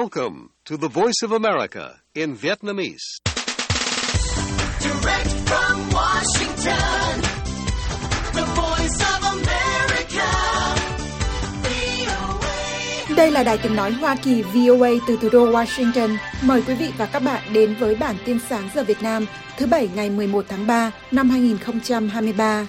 Welcome to the Voice of America in Vietnamese. Direct from Washington, the voice of America, VOA. Đây là đài tiếng nói Hoa Kỳ VOA từ thủ đô Washington. Mời quý vị và các bạn đến với bản tin sáng giờ Việt Nam thứ Bảy ngày 11 tháng 3 năm 2023.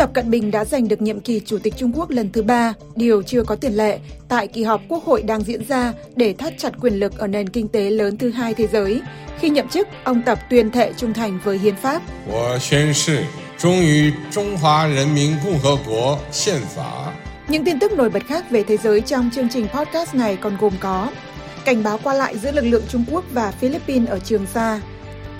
Tập Cận Bình đã giành được nhiệm kỳ Chủ tịch Trung Quốc lần thứ ba, điều chưa có tiền lệ, tại kỳ họp Quốc hội đang diễn ra để thắt chặt quyền lực ở nền kinh tế lớn thứ hai thế giới. Khi nhậm chức, ông Tập tuyên thệ trung thành với hiến pháp. Những tin tức nổi bật khác về thế giới trong chương trình podcast này còn gồm có cảnh báo qua lại giữa lực lượng Trung Quốc và Philippines ở Trường Sa,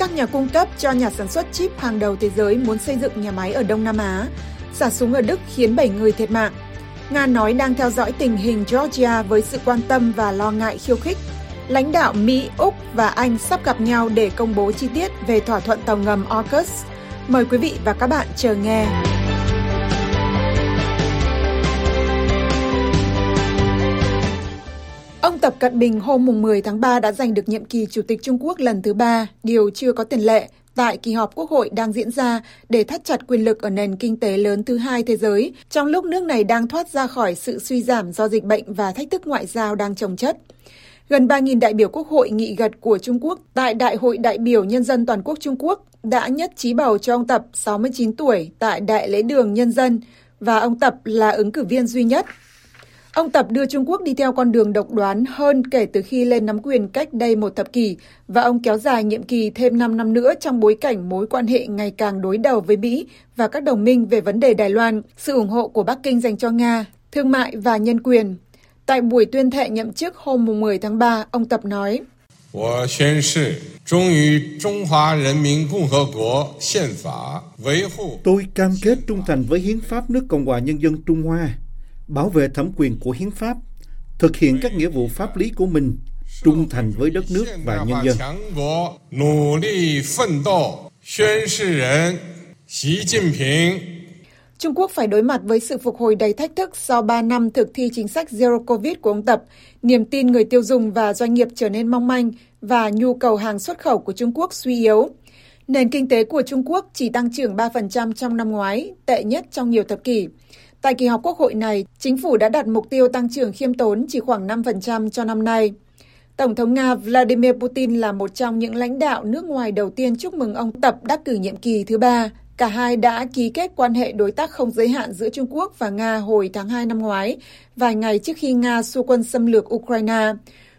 các nhà cung cấp cho nhà sản xuất chip hàng đầu thế giới muốn xây dựng nhà máy ở Đông Nam Á, xả súng ở Đức khiến 7 người thiệt mạng. Nga nói đang theo dõi tình hình Georgia với sự quan tâm và lo ngại khiêu khích. Lãnh đạo Mỹ, Úc và Anh sắp gặp nhau để công bố chi tiết về thỏa thuận tàu ngầm AUKUS. Mời quý vị và các bạn chờ nghe. Tập Cận Bình hôm 10 tháng 3 đã giành được nhiệm kỳ Chủ tịch Trung Quốc lần thứ ba, điều chưa có tiền lệ tại kỳ họp Quốc hội đang diễn ra để thắt chặt quyền lực ở nền kinh tế lớn thứ hai thế giới, trong lúc nước này đang thoát ra khỏi sự suy giảm do dịch bệnh và thách thức ngoại giao đang chồng chất. Gần 3.000 đại biểu Quốc hội nghị gật của Trung Quốc tại Đại hội đại biểu Nhân dân Toàn quốc Trung Quốc đã nhất trí bầu cho ông Tập 69 tuổi tại Đại lễ đường Nhân dân và ông Tập là ứng cử viên duy nhất. Ông Tập đưa Trung Quốc đi theo con đường độc đoán hơn kể từ khi lên nắm quyền cách đây một thập kỷ và ông kéo dài nhiệm kỳ thêm 5 năm nữa trong bối cảnh mối quan hệ ngày càng đối đầu với Mỹ và các đồng minh về vấn đề Đài Loan, sự ủng hộ của Bắc Kinh dành cho Nga, thương mại và nhân quyền. Tại buổi tuyên thệ nhậm chức hôm 10 tháng 3, ông Tập nói: Tôi cam kết trung thành với Hiến pháp nước Cộng hòa Nhân dân Trung Hoa, bảo vệ thẩm quyền của hiến pháp, thực hiện các nghĩa vụ pháp lý của mình, trung thành với đất nước và nhân dân. Trung Quốc phải đối mặt với sự phục hồi đầy thách thức sau 3 năm thực thi chính sách Zero Covid của ông Tập. Niềm tin người tiêu dùng và doanh nghiệp trở nên mong manh và nhu cầu hàng xuất khẩu của Trung Quốc suy yếu. Nền kinh tế của Trung Quốc chỉ tăng trưởng 3% trong năm ngoái, tệ nhất trong nhiều thập kỷ. Tại kỳ họp Quốc hội này, chính phủ đã đặt mục tiêu tăng trưởng khiêm tốn chỉ khoảng 5% cho năm nay. Tổng thống Nga Vladimir Putin là một trong những lãnh đạo nước ngoài đầu tiên chúc mừng ông Tập đắc cử nhiệm kỳ thứ ba. Cả hai đã ký kết quan hệ đối tác không giới hạn giữa Trung Quốc và Nga hồi tháng 2 năm ngoái, vài ngày trước khi Nga xua quân xâm lược Ukraine.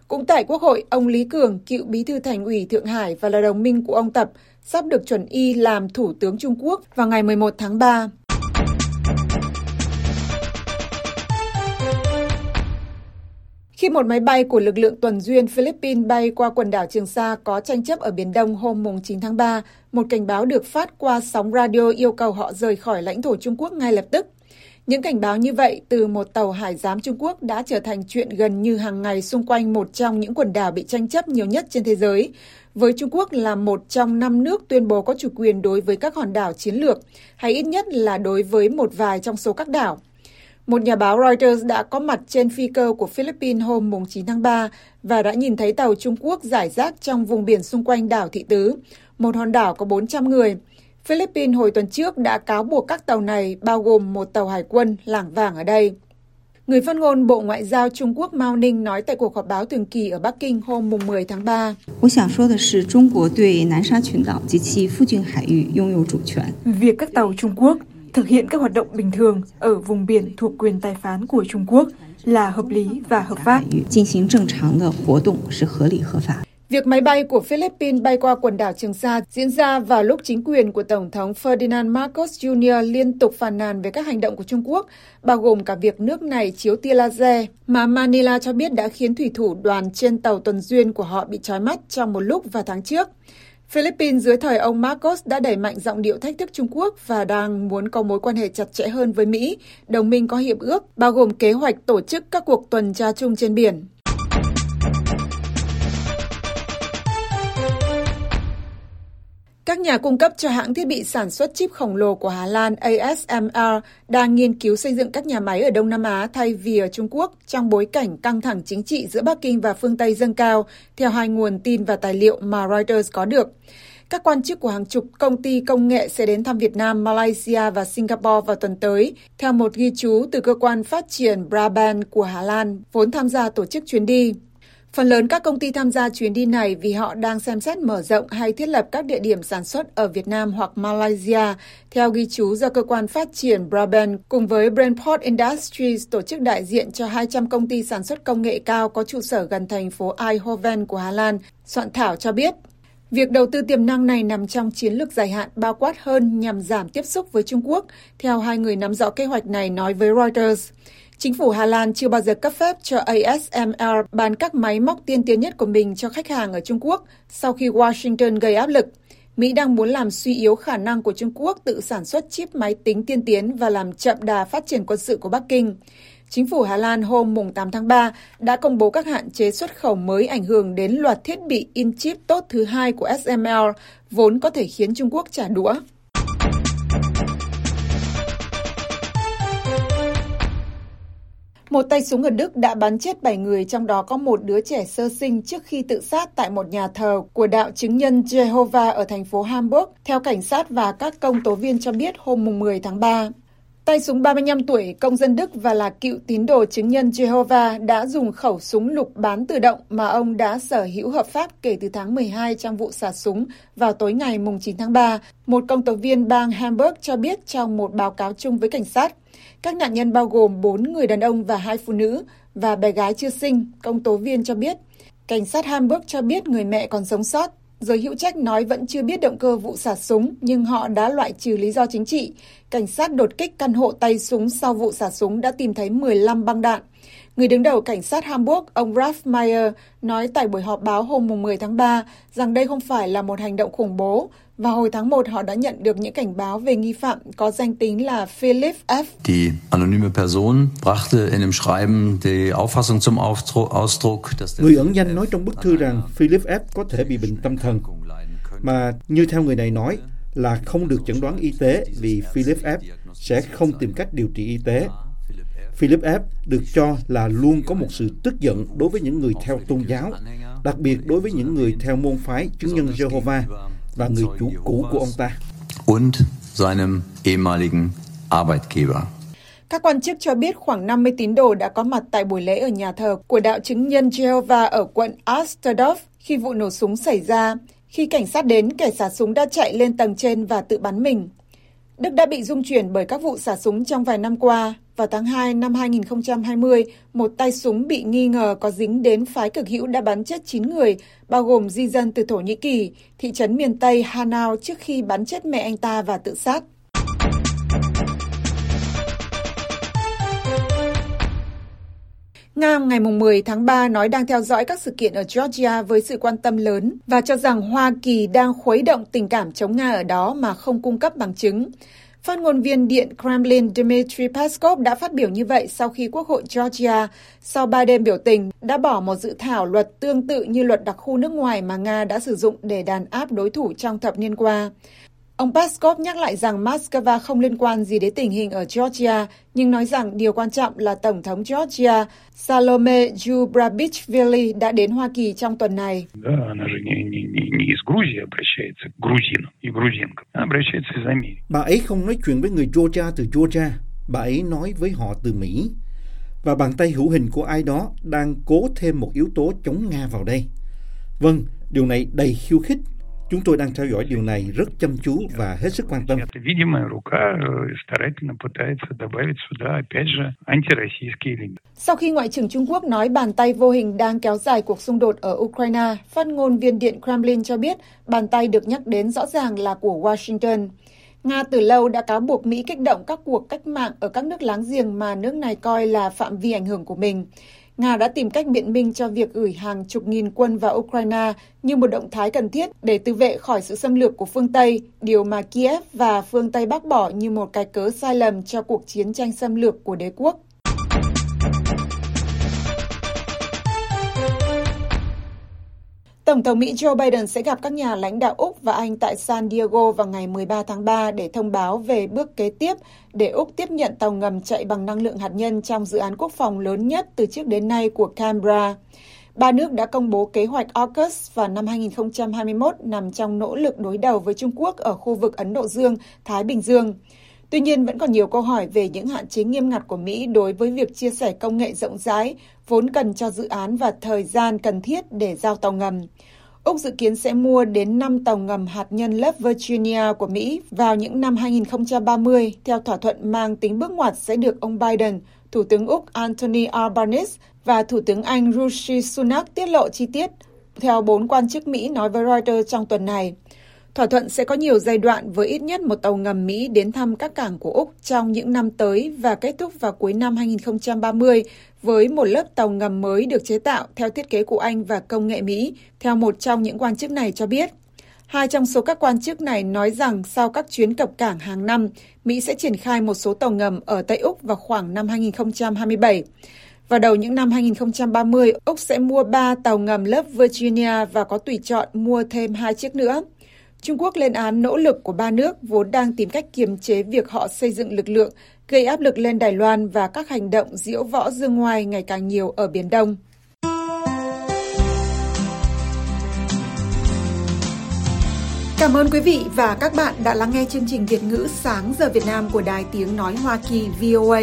Cũng tại Quốc hội, ông Lý Cường, cựu bí thư thành ủy Thượng Hải và là đồng minh của ông Tập, sắp được chuẩn y làm Thủ tướng Trung Quốc vào ngày 11 tháng 3. Khi một máy bay của lực lượng tuần duyên Philippines bay qua quần đảo Trường Sa có tranh chấp ở Biển Đông hôm mùng 9 tháng 3, một cảnh báo được phát qua sóng radio yêu cầu họ rời khỏi lãnh thổ Trung Quốc ngay lập tức. Những cảnh báo như vậy từ một tàu hải giám Trung Quốc đã trở thành chuyện gần như hàng ngày xung quanh một trong những quần đảo bị tranh chấp nhiều nhất trên thế giới, với Trung Quốc là một trong năm nước tuyên bố có chủ quyền đối với các hòn đảo chiến lược, hay ít nhất là đối với một vài trong số các đảo. Một nhà báo Reuters đã có mặt trên phi cơ của Philippines hôm 9 tháng 3 và đã nhìn thấy tàu Trung Quốc giải rác trong vùng biển xung quanh đảo Thị Tứ, một hòn đảo có 400 người. Philippines hồi tuần trước đã cáo buộc các tàu này, bao gồm một tàu hải quân, lảng vàng ở đây. Người phát ngôn Bộ Ngoại giao Trung Quốc Mao Ninh nói tại cuộc họp báo thường kỳ ở Bắc Kinh hôm 10 tháng 3. Việc các tàu Trung Quốc thực hiện các hoạt động bình thường ở vùng biển thuộc quyền tài phán của Trung Quốc là hợp lý và hợp pháp. Việc máy bay của Philippines bay qua quần đảo Trường Sa diễn ra vào lúc chính quyền của Tổng thống Ferdinand Marcos Jr. liên tục phàn nàn về các hành động của Trung Quốc, bao gồm cả việc nước này chiếu tia laser, mà Manila cho biết đã khiến thủy thủ đoàn trên tàu tuần duyên của họ bị trói mắt trong một lúc vào tháng trước. Philippines dưới thời ông Marcos đã đẩy mạnh giọng điệu thách thức Trung Quốc và đang muốn có mối quan hệ chặt chẽ hơn với Mỹ, đồng minh có hiệp ước, bao gồm kế hoạch tổ chức các cuộc tuần tra chung trên biển. Các nhà cung cấp cho hãng thiết bị sản xuất chip khổng lồ của Hà Lan ASML đang nghiên cứu xây dựng các nhà máy ở Đông Nam Á thay vì ở Trung Quốc trong bối cảnh căng thẳng chính trị giữa Bắc Kinh và phương Tây dâng cao, theo hai nguồn tin và tài liệu mà Reuters có được. Các quan chức của hàng chục công ty công nghệ sẽ đến thăm Việt Nam, Malaysia và Singapore vào tuần tới, theo một ghi chú từ cơ quan phát triển Brabant của Hà Lan, vốn tham gia tổ chức chuyến đi. Phần lớn các công ty tham gia chuyến đi này vì họ đang xem xét mở rộng hay thiết lập các địa điểm sản xuất ở Việt Nam hoặc Malaysia, theo ghi chú do cơ quan phát triển Brabant cùng với Brainport Industries tổ chức đại diện cho 200 công ty sản xuất công nghệ cao có trụ sở gần thành phố Eindhoven của Hà Lan, soạn thảo cho biết. Việc đầu tư tiềm năng này nằm trong chiến lược dài hạn bao quát hơn nhằm giảm tiếp xúc với Trung Quốc, theo hai người nắm rõ kế hoạch này nói với Reuters. Chính phủ Hà Lan chưa bao giờ cấp phép cho ASML bán các máy móc tiên tiến nhất của mình cho khách hàng ở Trung Quốc sau khi Washington gây áp lực. Mỹ đang muốn làm suy yếu khả năng của Trung Quốc tự sản xuất chip máy tính tiên tiến và làm chậm đà phát triển quân sự của Bắc Kinh. Chính phủ Hà Lan hôm 8 tháng 3 đã công bố các hạn chế xuất khẩu mới ảnh hưởng đến loạt thiết bị in chip tốt thứ hai của SML, vốn có thể khiến Trung Quốc trả đũa. Một tay súng ở Đức đã bắn chết 7 người, trong đó có một đứa trẻ sơ sinh trước khi tự sát tại một nhà thờ của đạo chứng nhân Jehovah ở thành phố Hamburg, theo cảnh sát và các công tố viên cho biết hôm 10 tháng 3. Tay súng 35 tuổi, công dân Đức và là cựu tín đồ chứng nhân Jehovah đã dùng khẩu súng lục bán tự động mà ông đã sở hữu hợp pháp kể từ tháng 12 trong vụ xả súng vào tối ngày 9 tháng 3, một công tố viên bang Hamburg cho biết trong một báo cáo chung với cảnh sát. Các nạn nhân bao gồm 4 người đàn ông và hai phụ nữ và bé gái chưa sinh, công tố viên cho biết. Cảnh sát Hamburg cho biết người mẹ còn sống sót. Giới hữu trách nói vẫn chưa biết động cơ vụ xả súng, nhưng họ đã loại trừ lý do chính trị. Cảnh sát đột kích căn hộ tay súng sau vụ xả súng đã tìm thấy 15 băng đạn. Người đứng đầu cảnh sát Hamburg, ông Ralph Meyer, nói tại buổi họp báo hôm 10 tháng 3 rằng đây không phải là một hành động khủng bố và hồi tháng 1 họ đã nhận được những cảnh báo về nghi phạm có danh tính là Philip F. Die anonyme Person brachte in dem Schreiben die Auffassung zum Ausdruck, dass Người ẩn danh nói trong bức thư rằng Philip F có thể bị bệnh tâm thần, mà như theo người này nói là không được chẩn đoán y tế vì Philip F sẽ không tìm cách điều trị y tế. Philip F được cho là luôn có một sự tức giận đối với những người theo tôn giáo, đặc biệt đối với những người theo môn phái chứng nhân Jehovah và người chủ cũ của ông ta. und seinem ehemaligen Arbeitgeber. Các quan chức cho biết khoảng 50 tín đồ đã có mặt tại buổi lễ ở nhà thờ của đạo chứng nhân Jehovah ở quận Amsterdam khi vụ nổ súng xảy ra. Khi cảnh sát đến, kẻ xả súng đã chạy lên tầng trên và tự bắn mình. Đức đã bị rung chuyển bởi các vụ xả súng trong vài năm qua. Vào tháng 2 năm 2020, một tay súng bị nghi ngờ có dính đến phái cực hữu đã bắn chết 9 người, bao gồm di dân từ Thổ Nhĩ Kỳ, thị trấn miền Tây Hanau trước khi bắn chết mẹ anh ta và tự sát. Nga ngày 10 tháng 3 nói đang theo dõi các sự kiện ở Georgia với sự quan tâm lớn và cho rằng Hoa Kỳ đang khuấy động tình cảm chống Nga ở đó mà không cung cấp bằng chứng. Phát ngôn viên Điện Kremlin Dmitry Peskov đã phát biểu như vậy sau khi Quốc hội Georgia, sau ba đêm biểu tình, đã bỏ một dự thảo luật tương tự như luật đặc khu nước ngoài mà Nga đã sử dụng để đàn áp đối thủ trong thập niên qua. Ông Peskov nhắc lại rằng Moscow không liên quan gì đến tình hình ở Georgia, nhưng nói rằng điều quan trọng là Tổng thống Georgia Salome Zhubrabichvili đã đến Hoa Kỳ trong tuần này. Bà ấy không nói chuyện với người Georgia từ Georgia, bà ấy nói với họ từ Mỹ. Và bàn tay hữu hình của ai đó đang cố thêm một yếu tố chống Nga vào đây. Vâng, điều này đầy khiêu khích Chúng tôi đang theo dõi điều này rất chăm chú và hết sức quan tâm. Sau khi Ngoại trưởng Trung Quốc nói bàn tay vô hình đang kéo dài cuộc xung đột ở Ukraine, phát ngôn viên Điện Kremlin cho biết bàn tay được nhắc đến rõ ràng là của Washington. Nga từ lâu đã cáo buộc Mỹ kích động các cuộc cách mạng ở các nước láng giềng mà nước này coi là phạm vi ảnh hưởng của mình. Nga đã tìm cách biện minh cho việc gửi hàng chục nghìn quân vào Ukraine như một động thái cần thiết để tự vệ khỏi sự xâm lược của phương Tây, điều mà Kiev và phương Tây bác bỏ như một cái cớ sai lầm cho cuộc chiến tranh xâm lược của đế quốc. Tổng thống Mỹ Joe Biden sẽ gặp các nhà lãnh đạo Úc và Anh tại San Diego vào ngày 13 tháng 3 để thông báo về bước kế tiếp để Úc tiếp nhận tàu ngầm chạy bằng năng lượng hạt nhân trong dự án quốc phòng lớn nhất từ trước đến nay của Canberra. Ba nước đã công bố kế hoạch AUKUS vào năm 2021 nằm trong nỗ lực đối đầu với Trung Quốc ở khu vực Ấn Độ Dương, Thái Bình Dương. Tuy nhiên, vẫn còn nhiều câu hỏi về những hạn chế nghiêm ngặt của Mỹ đối với việc chia sẻ công nghệ rộng rãi, vốn cần cho dự án và thời gian cần thiết để giao tàu ngầm. Úc dự kiến sẽ mua đến 5 tàu ngầm hạt nhân lớp Virginia của Mỹ vào những năm 2030, theo thỏa thuận mang tính bước ngoặt sẽ được ông Biden, Thủ tướng Úc Anthony Albanese và Thủ tướng Anh Rishi Sunak tiết lộ chi tiết, theo bốn quan chức Mỹ nói với Reuters trong tuần này. Thỏa thuận sẽ có nhiều giai đoạn với ít nhất một tàu ngầm Mỹ đến thăm các cảng của Úc trong những năm tới và kết thúc vào cuối năm 2030 với một lớp tàu ngầm mới được chế tạo theo thiết kế của Anh và công nghệ Mỹ, theo một trong những quan chức này cho biết. Hai trong số các quan chức này nói rằng sau các chuyến cập cảng hàng năm, Mỹ sẽ triển khai một số tàu ngầm ở Tây Úc vào khoảng năm 2027. Vào đầu những năm 2030, Úc sẽ mua 3 tàu ngầm lớp Virginia và có tùy chọn mua thêm hai chiếc nữa. Trung Quốc lên án nỗ lực của ba nước vốn đang tìm cách kiềm chế việc họ xây dựng lực lượng, gây áp lực lên Đài Loan và các hành động diễu võ dương ngoài ngày càng nhiều ở Biển Đông. Cảm ơn quý vị và các bạn đã lắng nghe chương trình Việt ngữ sáng giờ Việt Nam của Đài Tiếng Nói Hoa Kỳ VOA.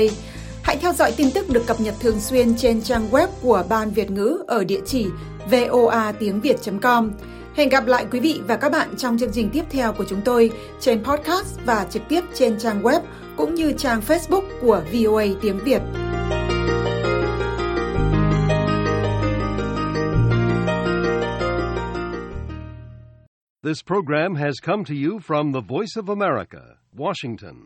Hãy theo dõi tin tức được cập nhật thường xuyên trên trang web của Ban Việt ngữ ở địa chỉ voa tiếng việt.com. Hẹn gặp lại quý vị và các bạn trong chương trình tiếp theo của chúng tôi trên podcast và trực tiếp trên trang web cũng như trang Facebook của VOA tiếng Việt. This program has come to you from the Voice of America, Washington.